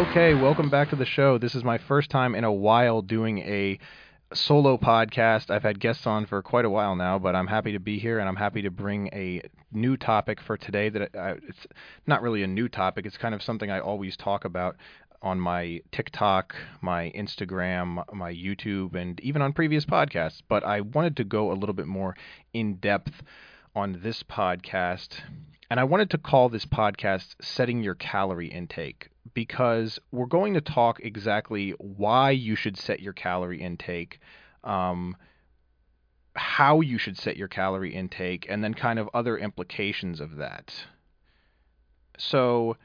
Okay, welcome back to the show. This is my first time in a while doing a solo podcast. I've had guests on for quite a while now, but I'm happy to be here and I'm happy to bring a new topic for today that I, it's not really a new topic. It's kind of something I always talk about on my TikTok, my Instagram, my YouTube, and even on previous podcasts. But I wanted to go a little bit more in depth on this podcast. And I wanted to call this podcast Setting Your Calorie Intake because we're going to talk exactly why you should set your calorie intake, um, how you should set your calorie intake, and then kind of other implications of that. So,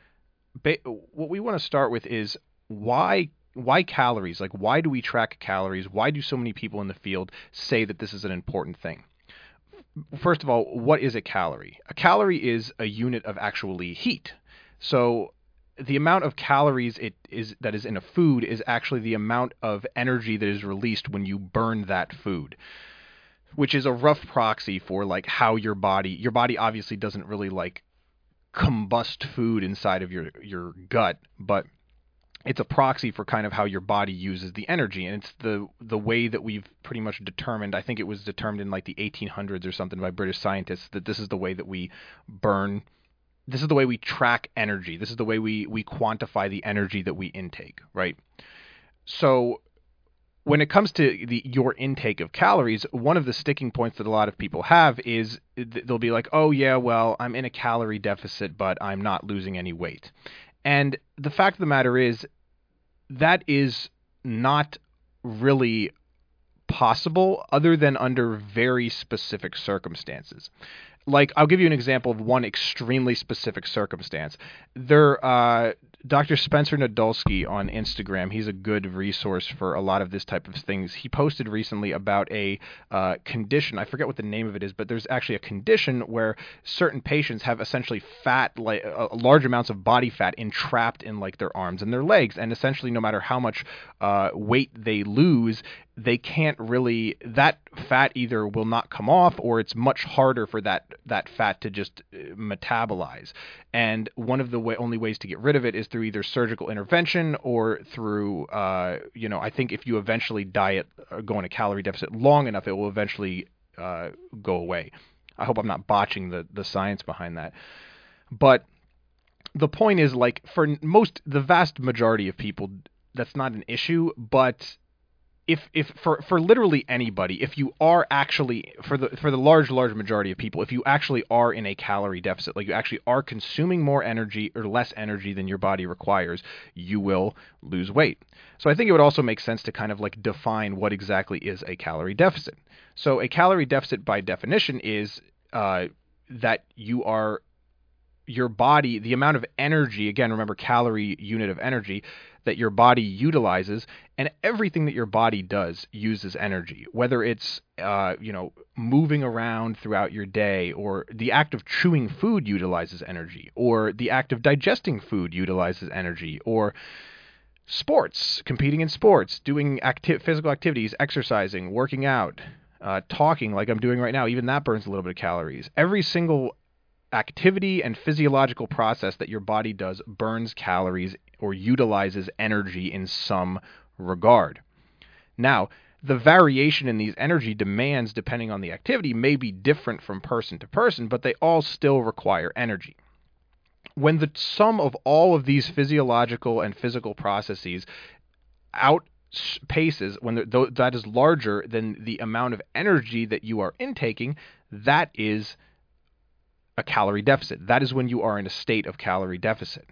ba- what we want to start with is why why calories? Like, why do we track calories? Why do so many people in the field say that this is an important thing? First of all, what is a calorie? A calorie is a unit of actually heat. So the amount of calories it is that is in a food is actually the amount of energy that is released when you burn that food which is a rough proxy for like how your body your body obviously doesn't really like combust food inside of your your gut but it's a proxy for kind of how your body uses the energy. And it's the the way that we've pretty much determined i think it was determined in like the 1800s or something by british scientists that this is the way that we burn this is the way we track energy. This is the way we we quantify the energy that we intake, right? So when it comes to the your intake of calories, one of the sticking points that a lot of people have is they'll be like, "Oh yeah, well, I'm in a calorie deficit, but I'm not losing any weight." And the fact of the matter is that is not really possible other than under very specific circumstances like I'll give you an example of one extremely specific circumstance. There, uh, Dr. Spencer Nadolsky on Instagram, he's a good resource for a lot of this type of things. He posted recently about a uh, condition. I forget what the name of it is, but there's actually a condition where certain patients have essentially fat, like uh, large amounts of body fat entrapped in like their arms and their legs, and essentially no matter how much uh, weight they lose, they can't really that fat either will not come off or it's much harder for that that fat to just uh, metabolize and one of the way, only ways to get rid of it is through either surgical intervention or through uh, you know I think if you eventually diet or uh, go on a calorie deficit long enough it will eventually uh, go away. I hope I'm not botching the the science behind that. But the point is like for most the vast majority of people that's not an issue but if if for for literally anybody, if you are actually for the for the large large majority of people, if you actually are in a calorie deficit, like you actually are consuming more energy or less energy than your body requires, you will lose weight. So I think it would also make sense to kind of like define what exactly is a calorie deficit. So a calorie deficit by definition is uh, that you are your body, the amount of energy, again, remember calorie unit of energy, that your body utilizes, and everything that your body does uses energy. Whether it's uh, you know moving around throughout your day, or the act of chewing food utilizes energy, or the act of digesting food utilizes energy, or sports, competing in sports, doing acti- physical activities, exercising, working out, uh, talking like I'm doing right now, even that burns a little bit of calories. Every single activity and physiological process that your body does burns calories or utilizes energy in some regard. Now, the variation in these energy demands, depending on the activity, may be different from person to person, but they all still require energy. When the sum of all of these physiological and physical processes outpaces, when that is larger than the amount of energy that you are intaking, that is a calorie deficit. That is when you are in a state of calorie deficit,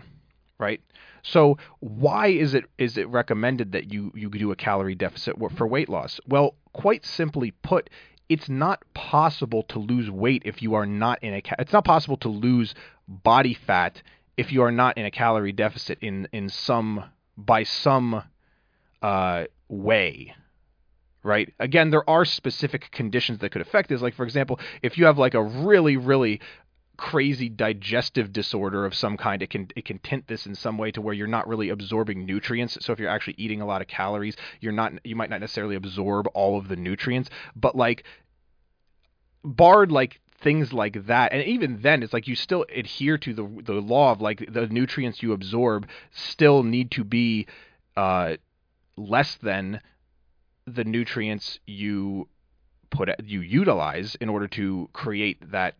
right? So why is it is it recommended that you you do a calorie deficit for weight loss? Well, quite simply put, it's not possible to lose weight if you are not in a it's not possible to lose body fat if you are not in a calorie deficit in in some by some uh, way right? Again, there are specific conditions that could affect this. Like, for example, if you have like a really, really crazy digestive disorder of some kind it can it can tint this in some way to where you're not really absorbing nutrients so if you're actually eating a lot of calories you're not you might not necessarily absorb all of the nutrients but like barred like things like that. And even then, it's like you still adhere to the the law of like the nutrients you absorb still need to be uh, less than the nutrients you put you utilize in order to create that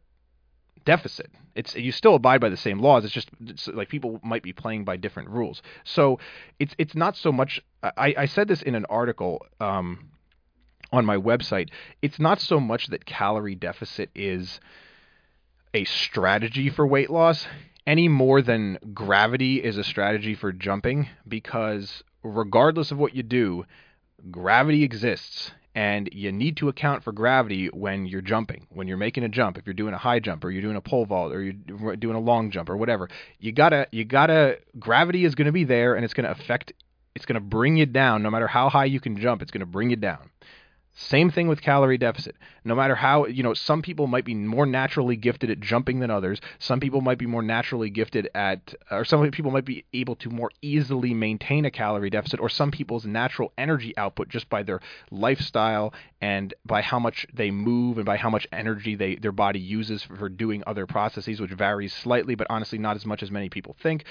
deficit. It's you still abide by the same laws. It's just it's like people might be playing by different rules. So it's it's not so much. I, I said this in an article um, on my website. It's not so much that calorie deficit is a strategy for weight loss any more than gravity is a strategy for jumping because regardless of what you do, gravity exists and you need to account for gravity when you're jumping, when you're making a jump. If you're doing a high jump or you're doing a pole vault or you're doing a long jump or whatever, you gotta you gotta gravity is going to be there and it's going to affect. It's going to bring you down no matter how high you can jump. It's going to bring you down. Same thing with calorie deficit. No matter how, you know, some people might be more naturally gifted at jumping than others. Some people might be more naturally gifted at, or some people might be able to more easily maintain a calorie deficit, or some people's natural energy output just by their lifestyle and by how much they move and by how much energy they their body uses for, for doing other processes, which varies slightly, but honestly not as much as many people think.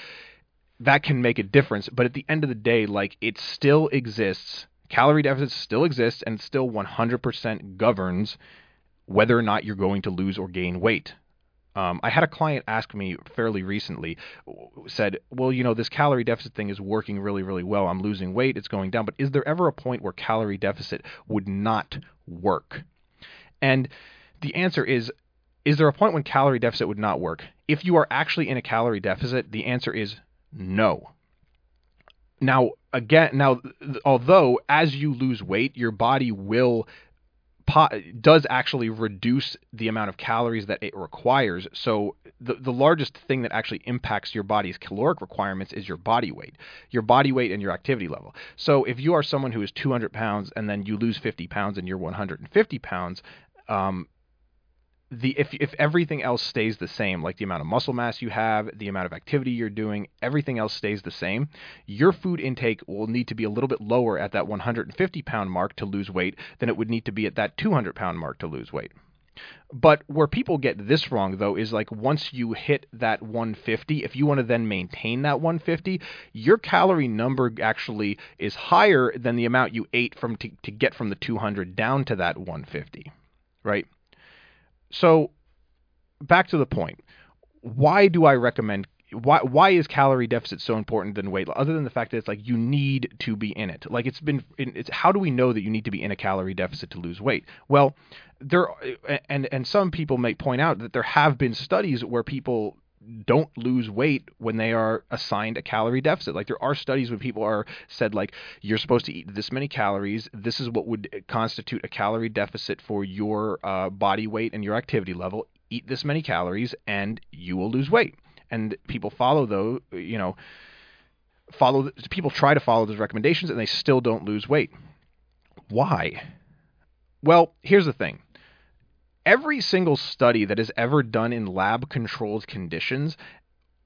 That can make a difference, but at the end of the day, like it still exists calorie deficit still exists and still 100% governs whether or not you're going to lose or gain weight. Um, I had a client ask me fairly recently, said, "Well, you know, this calorie deficit thing is working really, really well. I'm losing weight, it's going down, but is there ever a point where calorie deficit would not work?" And the answer is, is there a point when calorie deficit would not work? If you are actually in a calorie deficit, the answer is no. Now, again, now although as you lose weight, your body will does actually reduce the amount of calories that it requires. So the the largest thing that actually impacts your body's caloric requirements is your body weight, your body weight and your activity level. So if you are someone who is 200 pounds and then you lose 50 pounds and you're 150 pounds, um, the if if everything else stays the same, like the amount of muscle mass you have, the amount of activity you're doing, everything else stays the same, your food intake will need to be a little bit lower at that 150 pound mark to lose weight than it would need to be at that 200 pound mark to lose weight. But where people get this wrong though is like once you hit that 150, if you want to then maintain that 150, your calorie number actually is higher than the amount you ate from to, to get from the 200 down to that 150, right? So back to the point. Why do I recommend why why is calorie deficit so important than weight other than the fact that it's like you need to be in it like it's been it's how do we know that you need to be in a calorie deficit to lose weight well there and and some people may point out that there have been studies where people don't lose weight when they are assigned a calorie deficit. Like there are studies when people are said like you're supposed to eat this many calories. This is what would constitute a calorie deficit for your uh, body weight and your activity level. Eat this many calories and you will lose weight. And people follow those, you know, follow people try to follow those recommendations and they still don't lose weight. Why? Well, here's the thing every single study that is ever done in lab controlled conditions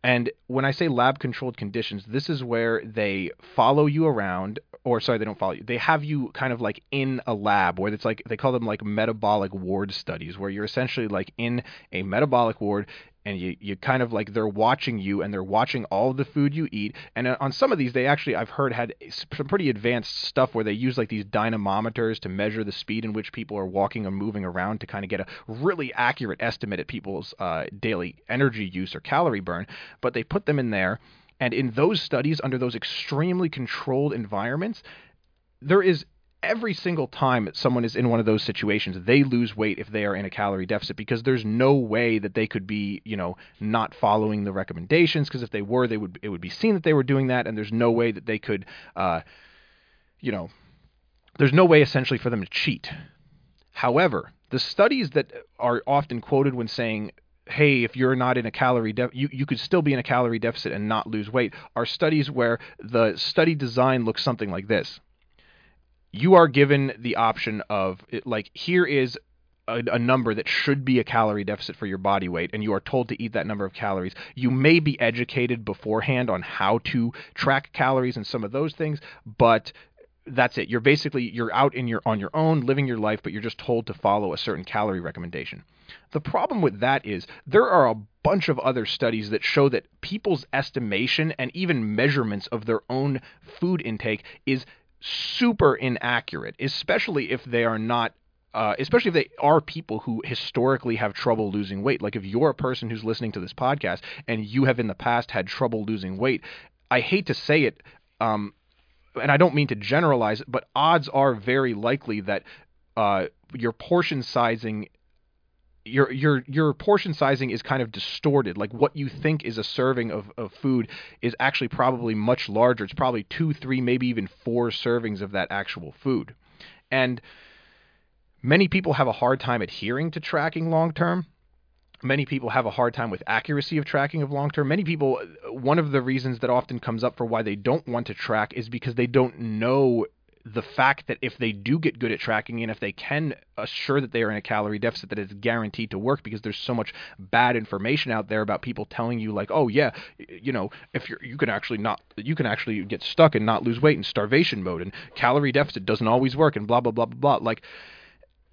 and when I say lab controlled conditions, this is where they follow you around, or sorry, they don't follow you. They have you kind of like in a lab where it's like they call them like metabolic ward studies, where you're essentially like in a metabolic ward and you, you kind of like they're watching you and they're watching all the food you eat. And uh, on some of these, they actually, I've heard, had some pretty advanced stuff where they use like these dynamometers to measure the speed in which people are walking or moving around to kind of get a really accurate estimate at people's uh, daily energy use or calorie burn. But they put them in there. And in those studies, under those extremely controlled environments, there is every single time someone is in one of those situations, they lose weight if they are in a calorie deficit because there's no way that they could be, you know, not following the recommendations. Because if they were, they would it would be seen that they were doing that, and there's no way that they could, uh, you know, there's no way essentially for them to cheat. However, the studies that are often quoted when saying hey, if you're not in a calorie de- you you could still be in a calorie deficit and not lose weight are studies where the study design looks something like this you are given the option of like here is a, a, number that should be a calorie deficit for your body weight, and you are told to eat that number of calories. You may be educated beforehand on how to track calories and some of those things, but that's it. You're basically you're out in your on your own, living your life, but you're just told to follow a certain calorie recommendation. The problem with that is there are a bunch of other studies that show that people's estimation and even measurements of their own food intake is super inaccurate, especially if they are not uh, especially if they are people who historically have trouble losing weight. Like if you're a person who's listening to this podcast and you have in the past had trouble losing weight, I hate to say it, um, and I don't mean to generalize, but odds are very likely that uh, your portion sizing your your your portion sizing is kind of distorted. Like what you think is a serving of, of food is actually probably much larger. It's probably two, three, maybe even four servings of that actual food. And many people have a hard time adhering to tracking long term. Many people have a hard time with accuracy of tracking of long term. Many people, one of the reasons that often comes up for why they don't want to track is because they don't know the fact that if they do get good at tracking and if they can assure that they are in a calorie deficit that it's guaranteed to work because there's so much bad information out there about people telling you like oh yeah you know if you're you can actually not you can actually get stuck and not lose weight in starvation mode and calorie deficit doesn't always work and blah blah blah blah blah. Like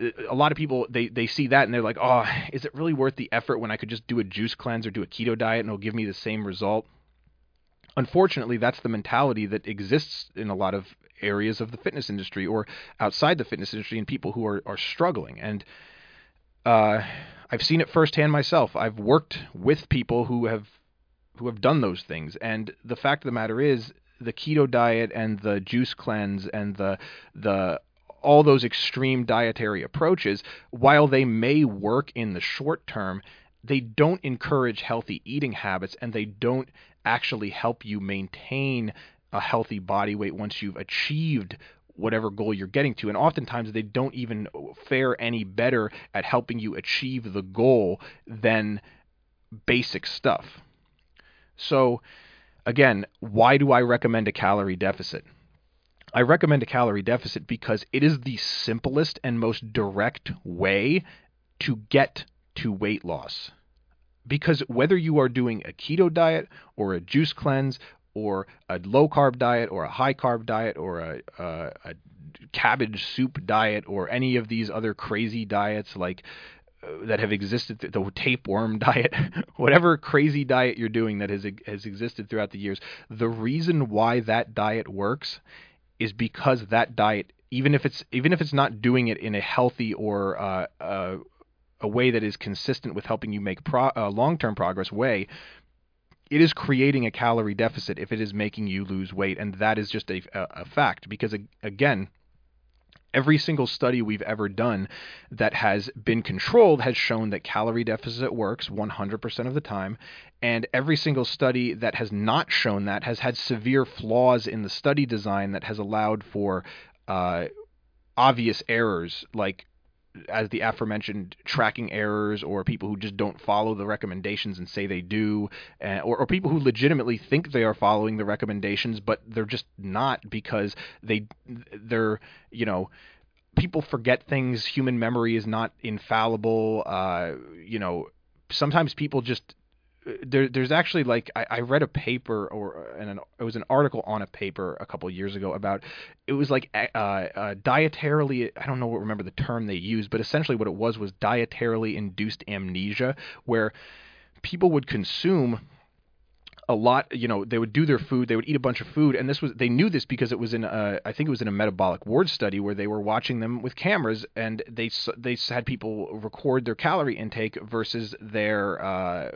uh, a lot of people they they see that and they're like oh is it really worth the effort when I could just do a juice cleanse or do a keto diet and it'll give me the same result unfortunately, that's the mentality that exists in a lot of areas of the fitness industry or outside the fitness industry and people who are, are struggling. And uh, I've seen it firsthand myself. I've worked with people who have who have done those things. And the fact of the matter is, the keto diet and the juice cleanse and the the all those extreme dietary approaches, while they may work in the short term, they don't encourage healthy eating habits and they don't actually help you maintain a healthy body weight once you've achieved whatever goal you're getting to. And oftentimes they don't even fare any better at helping you achieve the goal than basic stuff. So, again, why do I recommend a calorie deficit? I recommend a calorie deficit because it is the simplest and most direct way to get to weight loss. Because whether you are doing a keto diet or a juice cleanse or a low carb diet or a high carb diet or a, a, a cabbage soup diet or any of these other crazy diets like uh, that have existed the tapeworm diet whatever crazy diet you're doing that has has existed throughout the years the reason why that diet works is because that diet even if it's even if it's not doing it in a healthy or uh, uh, a way that is consistent with helping you make pro- uh, long-term progress way it is creating a calorie deficit if it is making you lose weight and that is just a, a fact because again every single study we've ever done that has been controlled has shown that calorie deficit works 100% of the time and every single study that has not shown that has had severe flaws in the study design that has allowed for uh, obvious errors like as the aforementioned tracking errors or people who just don't follow the recommendations and say they do uh, or, or people who legitimately think they are following the recommendations but they're just not because they they're you know people forget things. Human memory is not infallible. Uh, you know sometimes people just there, there's actually like I, I read a paper or an, it was an article on a paper a couple years ago about it was like uh, uh, dietarily I don't know what remember the term they used but essentially what it was was dietarily induced amnesia where people would consume a lot you know they would do their food they would eat a bunch of food and this was they knew this because it was in a, I think it was in a metabolic ward study where they were watching them with cameras and they they had people record their calorie intake versus their uh,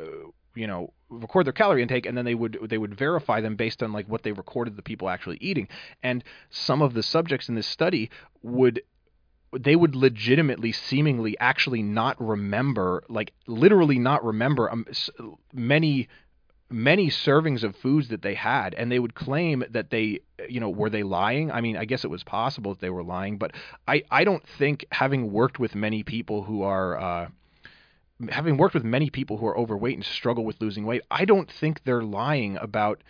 you know record their calorie intake and then they would they would verify them based on like what they recorded the people actually eating. And some of the subjects in this study would they would legitimately seemingly actually not remember like literally not remember um, many many servings of foods that they had. And they would claim that they you know were they lying? I mean i guess it was possible that they were lying but i i don't think having worked with many people who are uh having worked with many people who are overweight and struggle with losing weight, I don't think they're lying about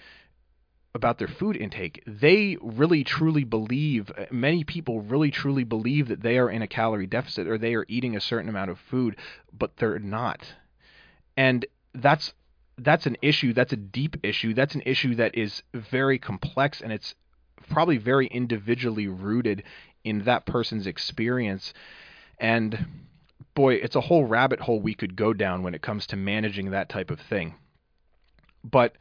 about their food intake. They really truly believe many people really truly believe that they are in a calorie deficit or they are eating a certain amount of food, but they're not. And that's that's an issue, that's a deep issue. That's an issue that is very complex and it's probably very individually rooted in that person's experience. And boy, it's a whole rabbit hole we could go down when it comes to managing that type of thing. But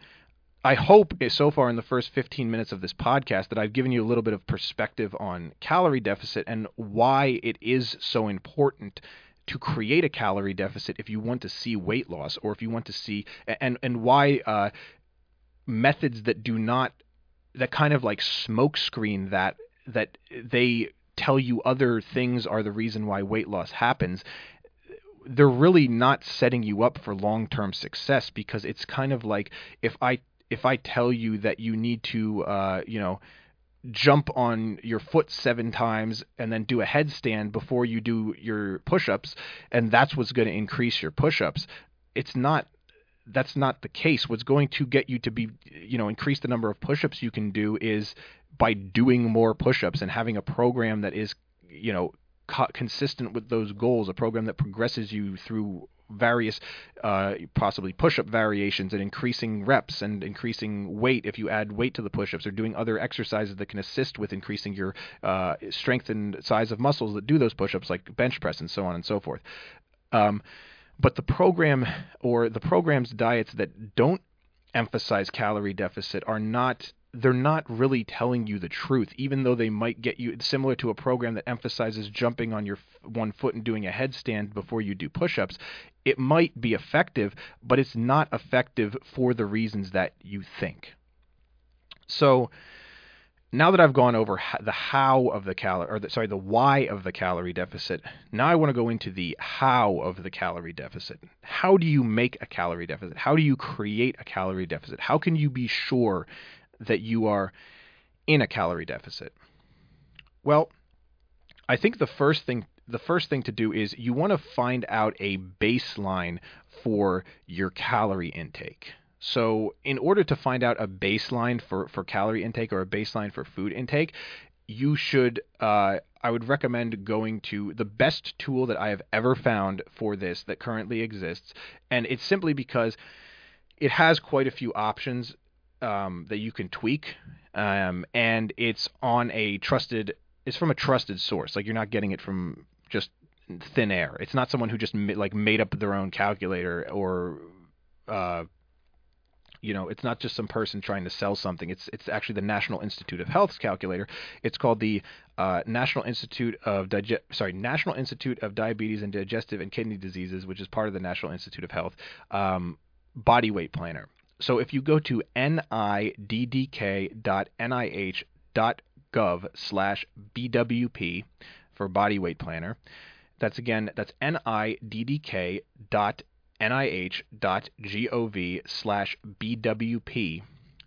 I hope eh, so far in the first 15 minutes of this podcast that I've given you a little bit of perspective on calorie deficit and why it is so important to create a calorie deficit if you want to see weight loss or if you want to see and and why uh, methods that do not that kind of like smokescreen that that they tell you other things are the reason why weight loss happens they're really not setting you up for long-term success because it's kind of like if I if I tell you that you need to uh, you know jump on your foot seven times and then do a headstand before you do your push-ups and that's what's going to increase your push-ups it's not that's not the case. What's going to get you to be you know increase the number of push-ups you can do is by doing more push-ups and having a program that is you know co- consistent with those goals a program that progresses you through various uh, possibly push-up variations and increasing reps and increasing weight if you add weight to the push-ups or doing other exercises that can assist with increasing your uh, strength and size of muscles that do those push-ups like bench press and so on and so forth. Um, but the program or the program's diets that don't emphasize calorie deficit are not they're not really telling you the truth, even though they might get you similar to a program that emphasizes jumping on your one foot and doing a headstand before you do push ups. It might be effective, but it's not effective for the reasons that you think. So, now that I've gone over the how of the calorie, or the, sorry, the why of the calorie deficit, now I want to go into the how of the calorie deficit. How do you make a calorie deficit? How do you create a calorie deficit? How can you be sure that you are in a calorie deficit? Well, I think the first thing the first thing to do is you want to find out a baseline for your calorie intake. So, in order to find out a baseline for, for calorie intake or a baseline for food intake, you should, uh, I would recommend going to the best tool that I have ever found for this that currently exists. And it's simply because it has quite a few options um, that you can tweak, um, and it's on a trusted. It's from a trusted source. Like you're not getting it from just thin air. It's not someone who just like made up their own calculator or. Uh, you know, it's not just some person trying to sell something. It's it's actually the National Institute of Health's calculator. It's called the uh, National Institute of Dige- sorry National Institute of Diabetes and Digestive and Kidney Diseases, which is part of the National Institute of Health um, body weight planner. So if you go to niddk.nih.gov slash BWP for body weight planner, that's again, that's niddk.nih.gov slash BWP.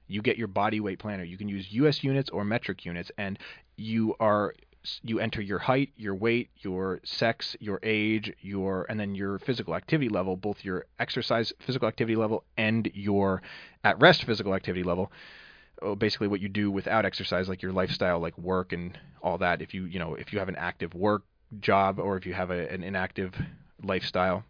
You get your body weight planner. You can use US units or metric units, and you are you enter your height, your weight, your sex, your age, your and then your physical activity level, both your exercise physical activity level and your at rest physical activity level. Oh, basically what you do without exercise like your lifestyle like work and all that if you you know if you have an active work job or if you have a, an inactive lifestyle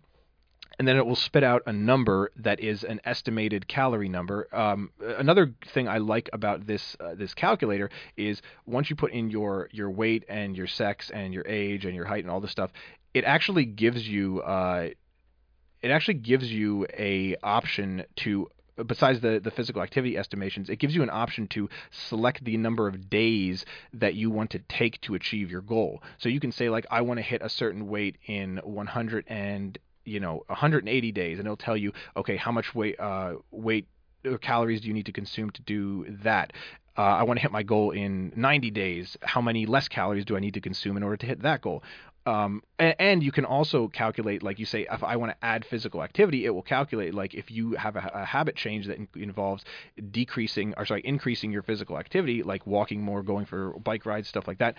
and then it will spit out a number that is an estimated calorie number. Um, another thing I like about this uh, this calculator is once you put in your your weight and your sex and your age and your height and all this stuff, it actually gives you uh, it actually gives you a option to besides the, the physical activity estimations, it gives you an option to select the number of days that you want to take to achieve your goal. So you can say like I want to hit a certain weight in 100 and you know 180 days, and it'll tell you okay how much weight uh, weight or calories do you need to consume to do that. Uh, I want to hit my goal in 90 days. How many less calories do I need to consume in order to hit that goal? Um, and, and, you can also calculate, like you say, if I want to add physical activity, it will calculate like if you have a, a habit change that in, involves decreasing or sorry increasing your physical activity, like walking more, going for bike rides, stuff like that.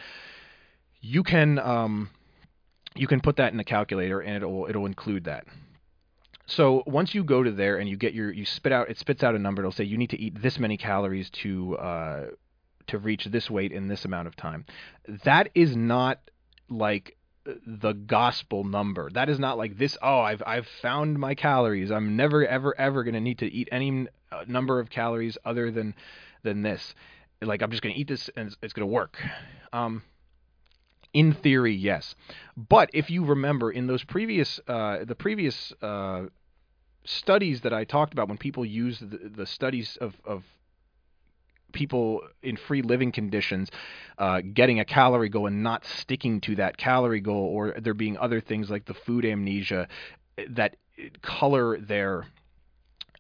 You can um, you can put that in the calculator and it'll it'll include that. So once you go to there and you get your you spit out it spits out a number. It'll say you need to eat this many calories to uh, to reach this weight in this amount of time. That is not like the gospel number. That is not like this. Oh, I've I've found my calories. I'm never ever ever going to need to eat any uh, number of calories other than than this. like I'm just going to eat this and it's, it's going to work. Um, in theory, yes, but if you remember in those previous uh, the previous uh, studies that I talked about when people use the, the studies of, of people in free living conditions uh, getting a calorie goal and not sticking to that calorie goal, or there being other things like the food amnesia that color their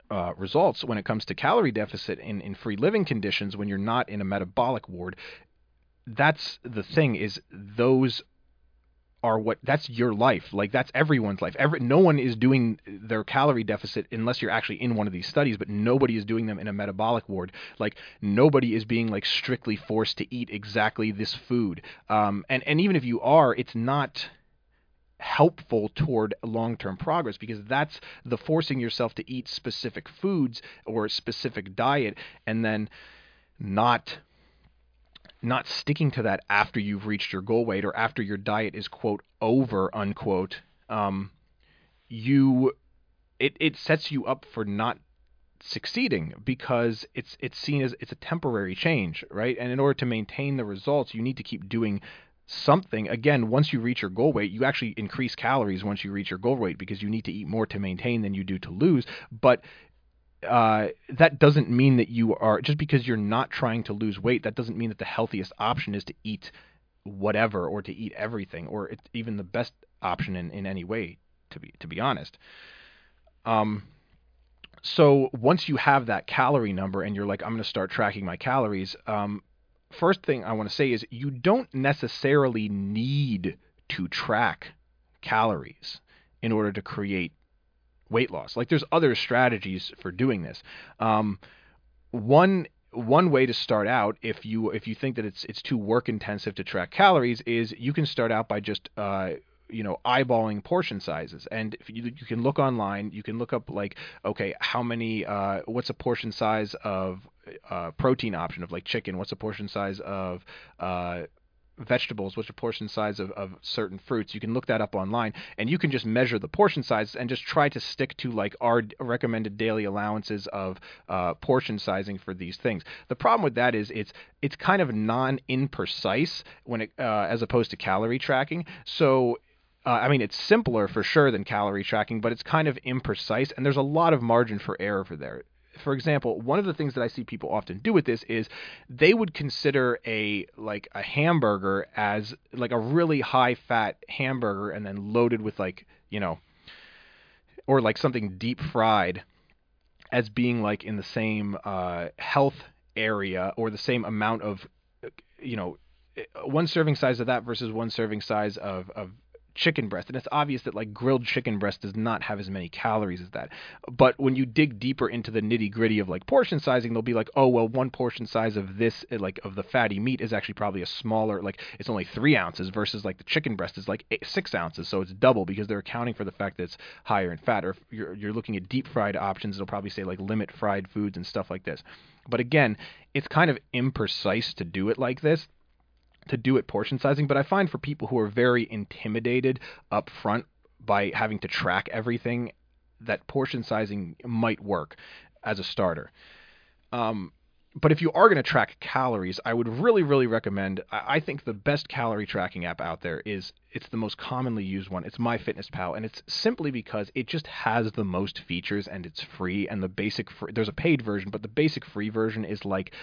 uh, results when it comes to calorie deficit in, in free living conditions when you're not in a metabolic ward. That's the thing is those are what that's your life. Like that's everyone's life. Every no one is doing their calorie deficit unless you're actually in one of these studies but nobody is doing them in a metabolic ward. Like nobody is being like strictly forced to eat exactly this food. Um, and and even if you are it's not helpful toward long-term progress because that's the forcing yourself to eat specific foods or a specific diet and then not not sticking to that after you've reached your goal weight or after your diet is quote over unquote um, you it, it sets you up for not succeeding because it's it's seen as it's a temporary change right? And in order to maintain the results you need to keep doing something. Again once you reach your goal weight you actually increase calories once you reach your goal weight because you need to eat more to maintain than you do to lose. But uh, that doesn't mean that you are just because you're not trying to lose weight that doesn't mean that the healthiest option is to eat whatever or to eat everything or it's even the best option in, in any way to be to be honest. Um so once you have that calorie number and you're like i'm going to start tracking my calories um first thing I want to say is you don't necessarily need to track calories in order to create weight loss. Like there's other strategies for doing this. Um, one one way to start out if you if you think that it's it's too work intensive to track calories is you can start out by just uh, you know eyeballing portion sizes and you, you, can look online you can look up like okay how many uh, what's a portion size of uh, protein option of like chicken what's a portion size of uh, vegetables, which the portion size of, of certain fruits. You can look that up online and you can just measure the portion size and just try to stick to like our recommended daily allowances of uh, portion sizing for these things. The problem with that is it's it's kind of non imprecise when it uh, as opposed to calorie tracking. So uh, I mean, it's simpler for sure than calorie tracking, but it's kind of imprecise, and there's a lot of margin for error for there. For example, one of the things that I see people often do with this is they would consider a like a hamburger as like a really high fat hamburger and then loaded with like you know or like something deep fried as being like in the same uh, health area or the same amount of you know one serving size of that versus one serving size of, of chicken breast and it's obvious that like grilled chicken breast does not have as many calories as that. But when you dig deeper into the nitty gritty of like portion sizing they'll be like oh well one portion size of this eh, like of the fatty meat is actually probably a smaller like it's only three ounces versus like the chicken breast is like eight, six ounces so it's double because they're accounting for the fact that it's higher in fat. Or if you're, you're looking at deep fried options it'll probably say like limit fried foods and stuff like this. But again it's kind of imprecise to do it like this to do it portion sizing, but I find for people who are very intimidated up front by having to track everything, that portion sizing might work as a starter. Um, but if you are going to track calories, I would really, really recommend. I think the best calorie tracking app out there is it's the most commonly used one. It's MyFitnessPal, and it's simply because it just has the most features and it's free. And the basic free, there's a paid version, but the basic free version is like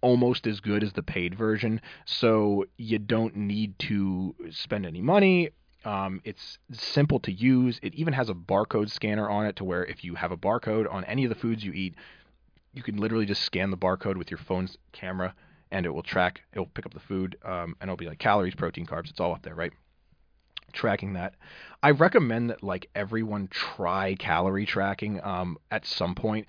almost as good as the paid version, so you don't need to spend any money. Um, it's simple to use. It even has a barcode scanner on it to where if you have a barcode on any of the foods you eat, you can literally just scan the barcode with your phone's camera and it will track, it'll pick up the food um, and it'll be like calories, protein, carbs. It's all up there, right? Tracking that. I recommend that like everyone try calorie tracking um, at some point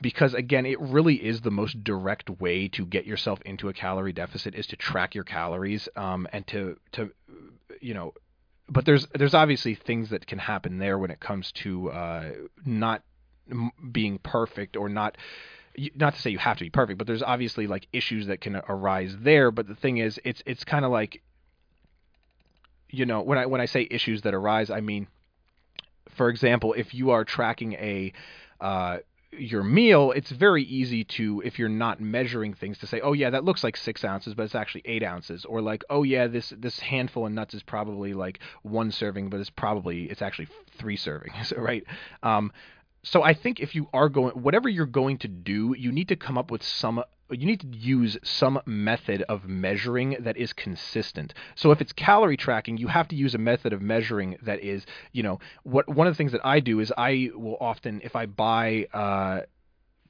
because again it really is the most direct way to get yourself into a calorie deficit is to track your calories um, and to to you know but there's there's obviously things that can happen there when it comes to uh, not being perfect or not not to say you have to be perfect but there's obviously like issues that can arise there. But the thing is it's it's kind of like you know when i when i say issues that arise i mean for example if you are tracking a uh, your meal, it's very easy to, if you're not measuring things, to say, oh yeah, that looks like six ounces, but it's actually eight ounces, or like, oh yeah, this this handful of nuts is probably like one serving, but it's probably it's actually three servings, right? Um, so I think if you are going, whatever you're going to do, you need to come up with some you need to use some method of measuring that is consistent. So if it's calorie tracking, you have to use a method of measuring that is, you know, what one of the things that I do is I will often if I buy uh,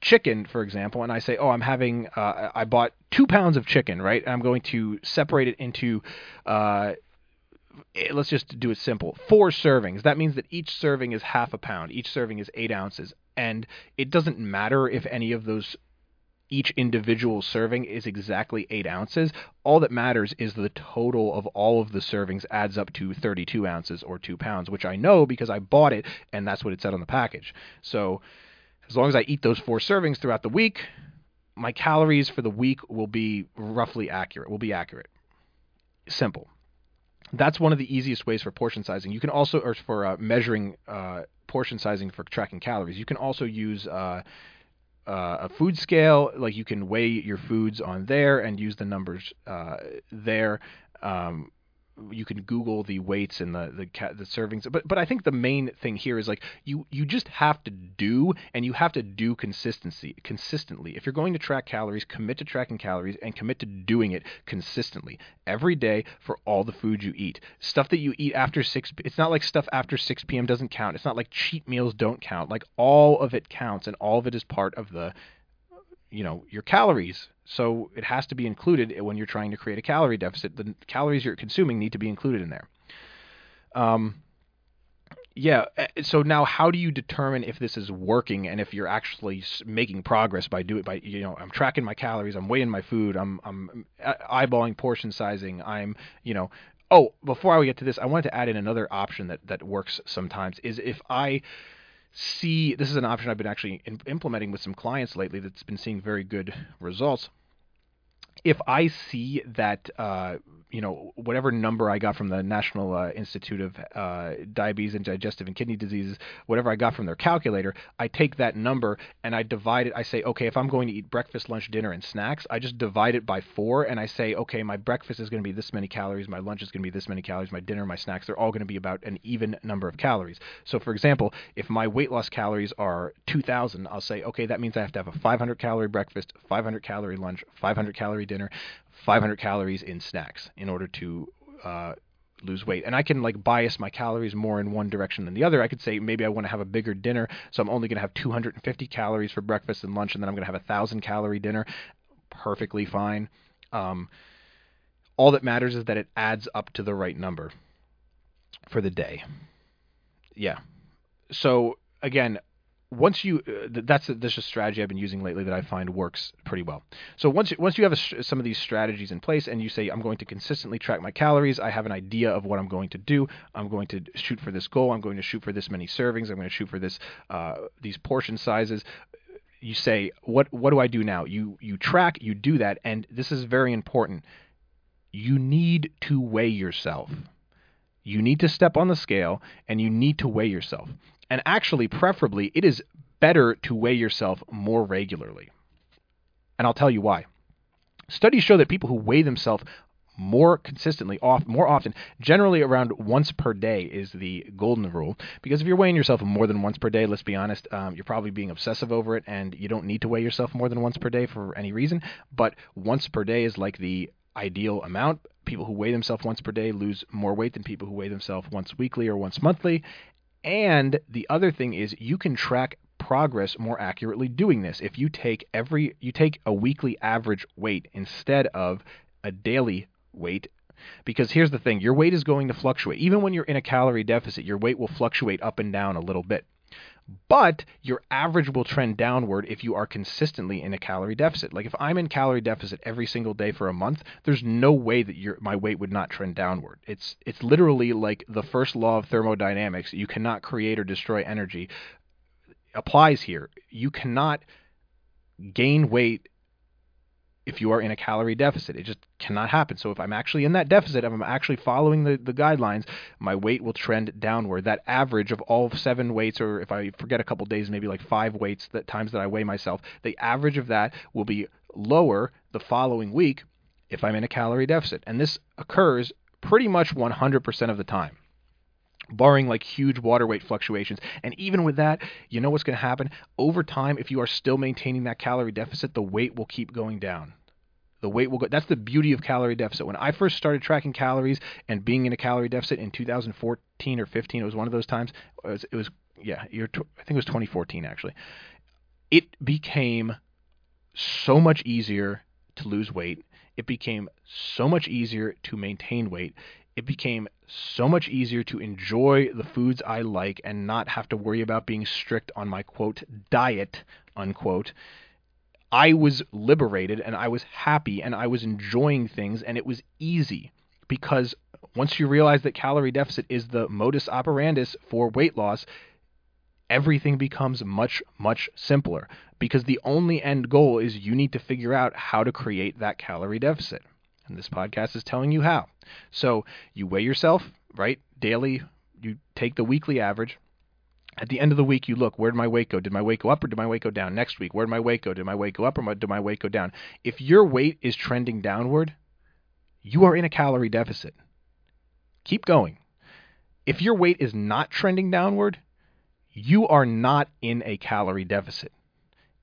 chicken, for example, and I say, oh, I'm having, uh, I bought two pounds of chicken, right? I'm going to separate it into, uh, Eh, let's just do it simple, four servings. That means that each serving is half a pound. Each serving is eight ounces. And it doesn't matter if any of those each individual serving is exactly eight ounces. All that matters is the total of all of the servings adds up to 32 ounces or two pounds, which I know because I bought it and that's what it said on the package. So as long as I eat those four servings throughout the week, my calories for the week will be roughly accurate. Will be accurate. Simple. That's one of the easiest ways for portion sizing. You can also, or for uh, measuring uh, portion sizing for tracking calories. You can also use uh, uh, a food scale. Like you can weigh your foods on there and use the numbers uh, there. Um, you can Google the weights and the the, the servings, but but I think the main thing here is like you you just have to do and you have to do consistency consistently. If you're going to track calories, commit to tracking calories and commit to doing it consistently every day for all the food you eat. Stuff that you eat after six, it's not like stuff after 6 p.m. doesn't count. It's not like cheat meals don't count. Like all of it counts and all of it is part of the you know your calories so it has to be included when you're trying to create a calorie deficit. The calories you're consuming need to be included in there. Um, yeah eh, so now how do you determine if this is working and if you're actually making progress by doing by you know i'm tracking my calories i'm weighing my food i'm i'm eh, eyeballing portion sizing i'm you know oh before i get to this i wanted to add in another option that that works sometimes is if i see this is an option I've been actually in, implementing with some clients lately that's been seeing very good results. If I see that uh, you know whatever number I got from the National uh, Institute of uh, Diabetes and Digestive and Kidney Diseases, whatever I got from their calculator, I take that number and I divide it. I say, okay, if I'm going to eat breakfast, lunch, dinner, and snacks, I just divide it by four, and I say, okay, my breakfast is going to be this many calories, my lunch is going to be this many calories, my dinner, my snacks, they're all going to be about an even number of calories. So, for example, if my weight loss calories are 2,000, I'll say, okay, that means I have to have a 500 calorie breakfast, 500 calorie lunch, 500 calorie dinner, 500 calories in snacks in order to uh, lose weight. And I can like bias my calories more in one direction than the other. I could say maybe I want to have a bigger dinner, so I'm only going to have 250 calories for breakfast and lunch, and then I'm going to have a thousand calorie dinner. Perfectly fine. Um, all that matters is that it adds up to the right number for the day. Yeah. So again, once you uh, that's a, that's a strategy I've been using lately that I find works pretty well. So once once you have a, some of these strategies in place and you say I'm going to consistently track my calories, I have an idea of what I'm going to do. I'm going to shoot for this goal. I'm going to shoot for this many servings. I'm going to shoot for this uh, these portion sizes. You say what what do I do now? You you track, you do that, and this is very important. You need to weigh yourself. You need to step on the scale and you need to weigh yourself. And actually, preferably, it is better to weigh yourself more regularly. And I'll tell you why. Studies show that people who weigh themselves more consistently, off, more often, generally around once per day is the golden rule. Because if you're weighing yourself more than once per day, let's be honest, um, you're probably being obsessive over it, and you don't need to weigh yourself more than once per day for any reason. But once per day is like the ideal amount. People who weigh themselves once per day lose more weight than people who weigh themselves once weekly or once monthly. And the other thing is you can track progress more accurately doing this. If you take every you take a weekly average weight instead of a daily weight because here's the thing, your weight is going to fluctuate. Even when you're in a calorie deficit, your weight will fluctuate up and down a little bit but your average will trend downward if you are consistently in a calorie deficit. Like if I'm in calorie deficit every single day for a month, there's no way that your my weight would not trend downward. It's it's literally like the first law of thermodynamics. You cannot create or destroy energy applies here. You cannot gain weight if you are in a calorie deficit. It just cannot happen. So if I'm actually in that deficit, if I'm actually following the, the guidelines, my weight will trend downward. That average of all seven weights, or if I forget a couple days, maybe like five weights that times that I weigh myself, the average of that will be lower the following week if I'm in a calorie deficit. And this occurs pretty much 100% of the time barring like huge water weight fluctuations. And even with that, you know what's going to happen? Over time, if you are still maintaining that calorie deficit, the weight will keep going down. The weight will go. That's the beauty of calorie deficit. When I first started tracking calories and being in a calorie deficit in 2014 or 15, it was one of those times. It was, it was yeah, I think it was 2014 actually. It became so much easier to lose weight. It became so much easier to maintain weight it became so much easier to enjoy the foods I like and not have to worry about being strict on my quote diet unquote. I was liberated and I was happy and I was enjoying things and it was easy because once you realize that calorie deficit is the modus operandus for weight loss, everything becomes much, much simpler because the only end goal is you need to figure out how to create that calorie deficit. And this podcast is telling you how. So you weigh yourself, right? Daily, you take the weekly average. At the end of the week, you look, where did my weight go? Did my weight go up or did my weight go down? Next week, where did my weight go? Did my weight go up or did my weight go down? If your weight is trending downward, you are in a calorie deficit. Keep going. If your weight is not trending downward, you are not in a calorie deficit.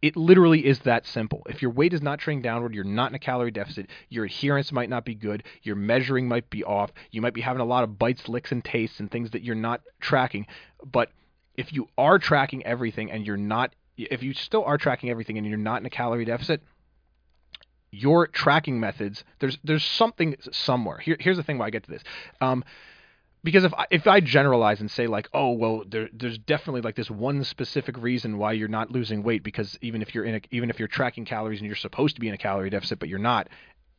It literally is that simple. If your weight is not trending downward, you're not in a calorie deficit. Your adherence might not be good. Your measuring might be off. You might be having a lot of bites, licks, and tastes and things that you're not tracking. But if you are tracking everything and you're not, if you still are tracking everything and you're not in a calorie deficit, your tracking methods there's there's something somewhere. Here, here's the thing why I get to this. Um, because if I, if I generalize and say like, oh well, there, there's definitely like this one specific reason why you're not losing weight because even if you're in a, even if you're tracking calories and you're supposed to be in a calorie deficit but you're not,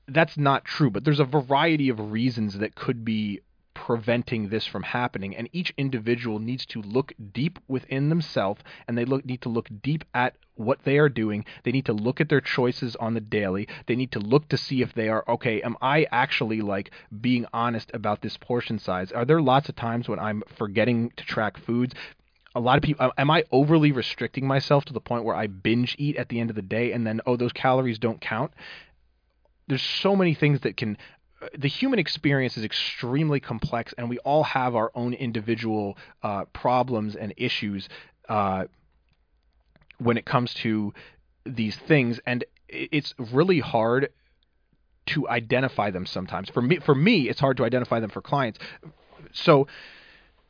that's not true. But there's a variety of reasons that could be preventing this from happening. And each individual needs to look deep within themselves and they look need to look deep at what they are doing. They need to look at their choices on the daily. They need to look to see if they are okay am i actually like being honest about this portion size? Are there lots of times when i'm forgetting to track foods? A lot of people uh, am i overly restricting myself to the point where i binge eat at the end of the day and then oh those calories don't count? There's so many things that can the human experience is extremely complex, and we all have our own individual uh, problems and issues uh, when it comes to these things, and it's really hard to identify them sometimes. For me, for me, it's hard to identify them for clients. So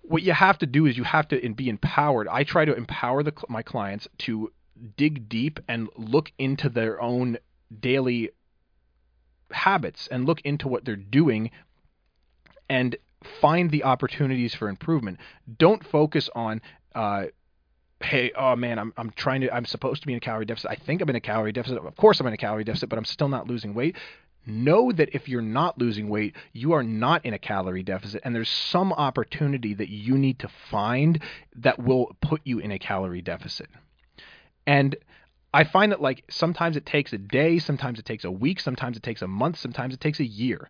what you have to do is you have to be empowered. I try to empower the, my clients to dig deep and look into their own daily habits and look into what they're doing and find the opportunities for improvement. Don't focus on uh, hey, oh man, I'm I'm trying to I'm supposed to be in a calorie deficit. I think I'm in a calorie deficit. Of course I'm in a calorie deficit, but I'm still not losing weight. Know that if you're not losing weight, you are not in a calorie deficit and there's some opportunity that you need to find that will put you in a calorie deficit. And I find that like sometimes it takes a day, sometimes it takes a week, sometimes it takes a month, sometimes it takes a year.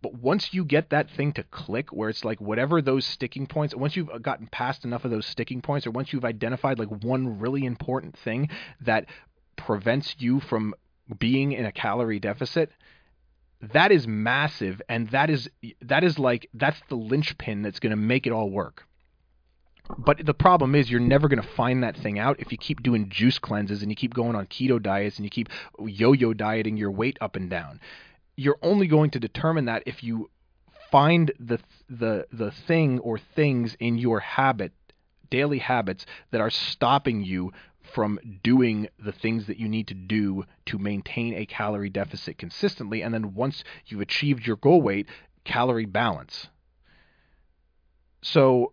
But once you get that thing to click where it's like whatever those sticking points, once you've uh, gotten past enough of those sticking points or once you've identified like one really important thing that prevents you from being in a calorie deficit, that is massive and that is that is like that's the linchpin that's going to make it all work. But the problem is you're never going to find that thing out if you keep doing juice cleanses and you keep going on keto diets and you keep yo-yo dieting your weight up and down. You're only going to determine that if you find the the the thing or things in your habit, daily habits that are stopping you from doing the things that you need to do to maintain a calorie deficit consistently and then once you've achieved your goal weight, calorie balance. So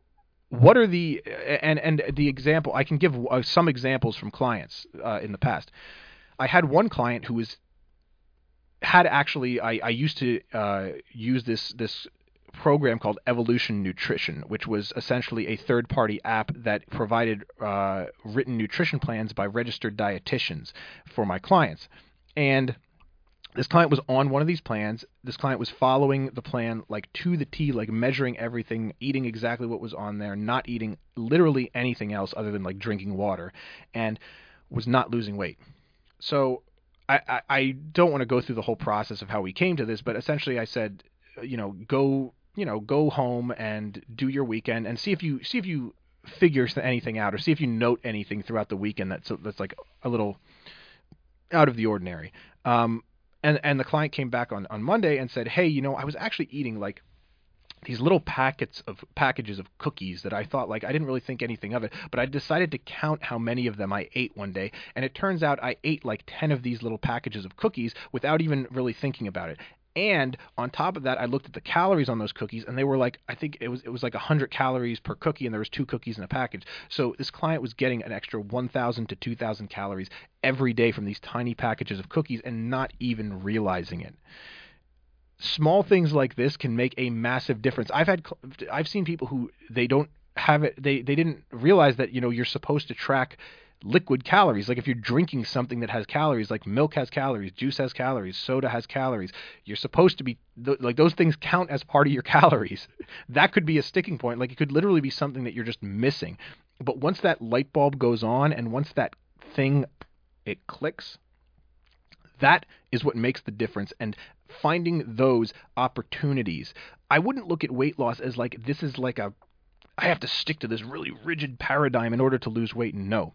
what are the and and the example I can give uh, some examples from clients uh, in the past. I had one client who was had actually I, I used to uh, use this this program called Evolution Nutrition, which was essentially a third party app that provided uh, written nutrition plans by registered dietitians for my clients. And this client was on one of these plans. This client was following the plan like to the T, like measuring everything, eating exactly what was on there, not eating literally anything else other than like drinking water, and was not losing weight. So I, I, I don't want to go through the whole process of how we came to this, but essentially I said, you know, go you know go home and do your weekend and see if you see if you figure anything out or see if you note anything throughout the weekend that's that's like a little out of the ordinary. Um, and and the client came back on on Monday and said, "Hey, you know, I was actually eating like these little packets of packages of cookies that I thought like I didn't really think anything of it, but I decided to count how many of them I ate one day, and it turns out I ate like 10 of these little packages of cookies without even really thinking about it. And on top of that, I looked at the calories on those cookies, and they were like I think it was it was like 100 calories per cookie, and there was two cookies in a package. So this client was getting an extra 1,000 to 2,000 calories every day from these tiny packages of cookies, and not even realizing it. Small things like this can make a massive difference. I've had I've seen people who they don't have it they they didn't realize that you know you're supposed to track liquid calories. Like if you're drinking something that has calories, like milk has calories, juice has calories, soda has calories, you're supposed to be like those things count as part of your calories. That could be a sticking point. Like it could literally be something that you're just missing. But once that light bulb goes on and once that thing it clicks, that is what makes the difference and finding those opportunities. I wouldn't look at weight loss as like this is like a I have to stick to this really rigid paradigm in order to lose weight. No.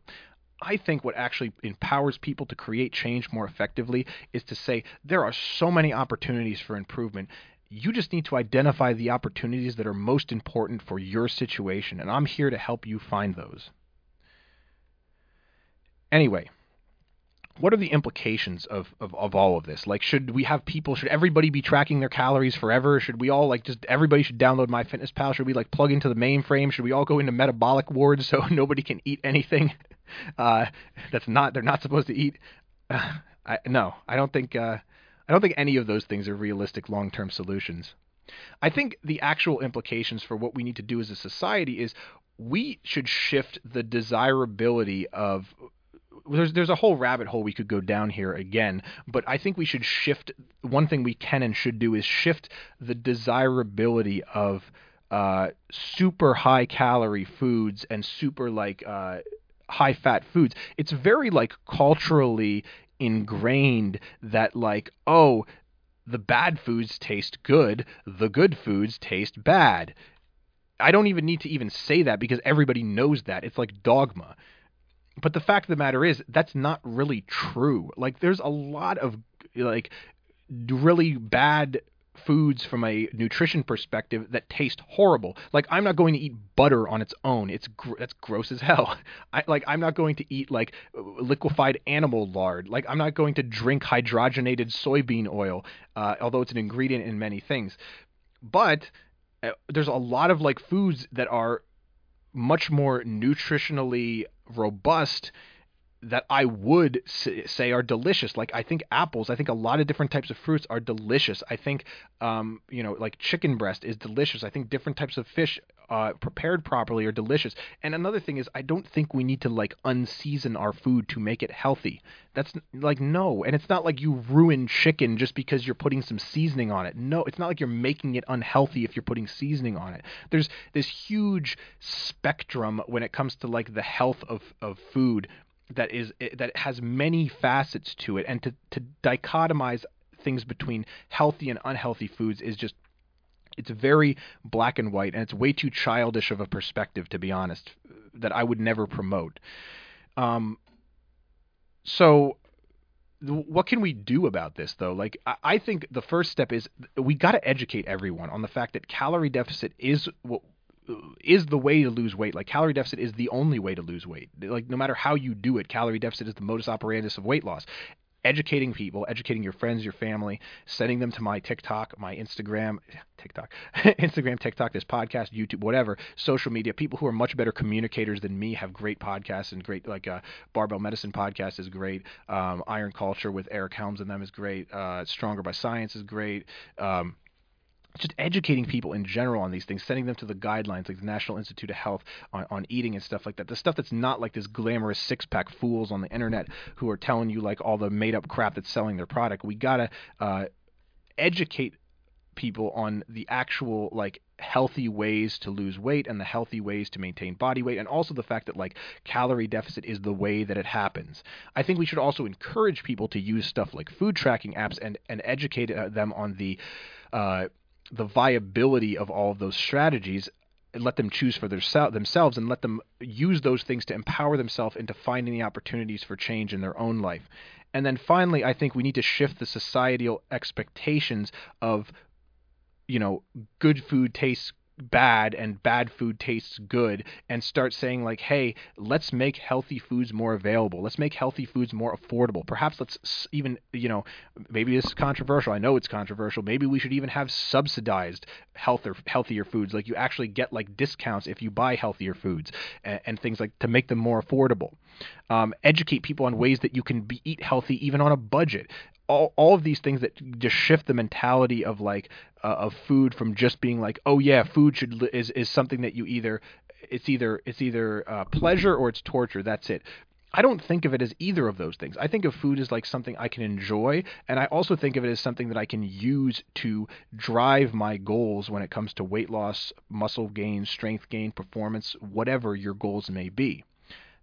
I think what actually empowers people to create change more effectively is to say there are so many opportunities for improvement. You just need to identify the opportunities that are most important for your situation, and I'm here to help you find those. Anyway, what are the implications of, of, of all of this? Like, should we have people, should everybody be tracking their calories forever? Should we all, like, just everybody should download MyFitnessPal? Should we, like, plug into the mainframe? Should we all go into metabolic wards so nobody can eat anything? uh, that's not they're not supposed to eat. Uh, I, no, I don't think uh, I don't think any of those things are realistic long-term solutions. I think the actual implications for what we need to do as a society is we should shift the desirability of there's there's a whole rabbit hole we could go down here again, but I think we should shift one thing we can and should do is shift the desirability of uh, super high calorie foods and super like uh, high fat foods. It's very like culturally ingrained that like oh the bad foods taste good, the good foods taste bad. I don't even need to even say that because everybody knows that. It's like dogma. But the fact of the matter is that's not really true. Like there's a lot of like really bad foods from a nutrition perspective that taste horrible. Like I'm not going to eat butter on its own. It's gr- that's gross as hell. I like I'm not going to eat like liquefied animal lard. Like I'm not going to drink hydrogenated soybean oil, uh, although it's an ingredient in many things. But uh, there's a lot of like foods that are much more nutritionally robust that I would say are delicious. Like I think apples, I think a lot of different types of fruits are delicious. I think, um, you know, like chicken breast is delicious. I think different types of fish uh, prepared properly are delicious. And another thing is, I don't think we need to like unseason our food to make it healthy. That's like no, and it's not like you ruin chicken just because you're putting some seasoning on it. No, it's not like you're making it unhealthy if you're putting seasoning on it. There's this huge spectrum when it comes to like the health of of food that is that has many facets to it, and to to dichotomize things between healthy and unhealthy foods is just it's very black and white and it's way too childish of a perspective to be honest that I would never promote. Um, so what can we do about this though? Like I think the first step is we got to educate everyone on the fact that calorie deficit is what is the way to lose weight. Like calorie deficit is the only way to lose weight. Like no matter how you do it, calorie deficit is the modus operandi of weight loss. Educating people, educating your friends, your family, sending them to my TikTok, my Instagram, TikTok, Instagram, TikTok, this podcast, YouTube, whatever, social media. People who are much better communicators than me have great podcasts and great like uh, Barbell Medicine podcast is great. Um, Iron Culture with Eric Helms and them is great. Uh, Stronger by Science is great. Um, just educating people in general on these things, sending them to the guidelines like the National Institute of Health on, on eating and stuff like that. The stuff that's not like this glamorous six pack fools on the internet who are telling you like all the made up crap that's selling their product. We gotta uh, educate people on the actual like healthy ways to lose weight and the healthy ways to maintain body weight and also the fact that like calorie deficit is the way that it happens. I think we should also encourage people to use stuff like food tracking apps and and educate uh, them on the uh, the viability of all of those strategies and let them choose for their, themselves and let them use those things to empower themselves into finding the opportunities for change in their own life. And then finally, I think we need to shift the societal expectations of you know, good food tastes bad and bad food tastes good and start saying like hey let's make healthy foods more available. Let's make healthy foods more affordable. Perhaps let's even you know maybe this is controversial. I know it's controversial. Maybe we should even have subsidized healthier healthier foods. Like you actually get like discounts if you buy healthier foods and, and things like to make them more affordable. Um, educate people on ways that you can be, eat healthy even on a budget all, all of these things that just shift the mentality of like uh, of food from just being like oh yeah food should is is something that you either it's either it's either uh, pleasure or it's torture that's it I don't think of it as either of those things. I think of food as like something I can enjoy, and I also think of it as something that I can use to drive my goals when it comes to weight loss, muscle gain, strength gain, performance, whatever your goals may be.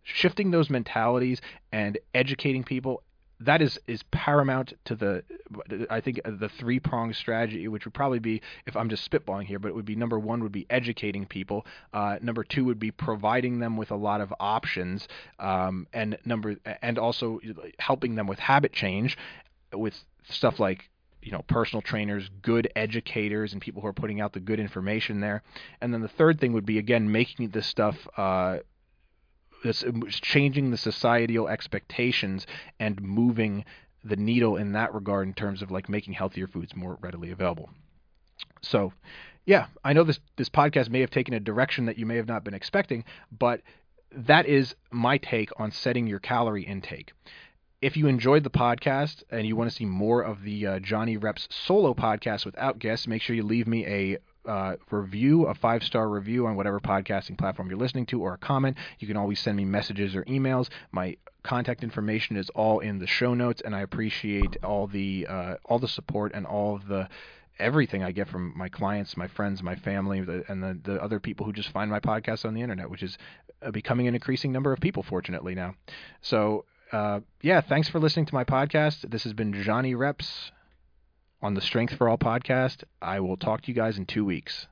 Shifting those mentalities and educating people that is is paramount to the I think uh, the three pronged strategy, which would probably be if I'm just spitballing here, but it would be number one would be educating people, uh, number two would be providing them with a lot of options, um, and number and also helping them with habit change, with stuff like you know personal trainers, good educators, and people who are putting out the good information there. And then the third thing would be again making this stuff uh, this changing the societal expectations and moving the needle in that regard in terms of like making healthier foods more readily available. So, yeah, I know this this podcast may have taken a direction that you may have not been expecting, but that is my take on setting your calorie intake. If you enjoyed the podcast and you want to see more of the uh, Johnny Reps solo podcast without guests, make sure you leave me a uh, review, a five star review on whatever podcasting platform you're listening to, or a comment. You can always send me messages or emails. My contact information is all in the show notes, and I appreciate all the uh, all the support and all of the everything I get from my clients, my friends, my family, and the, the other people who just find my podcast on the internet, which is uh, becoming an increasing number of people, fortunately now. So, uh, yeah, thanks for listening to my podcast. This has been Johnny Reps on the Strength for All podcast. I will talk to you guys in two weeks.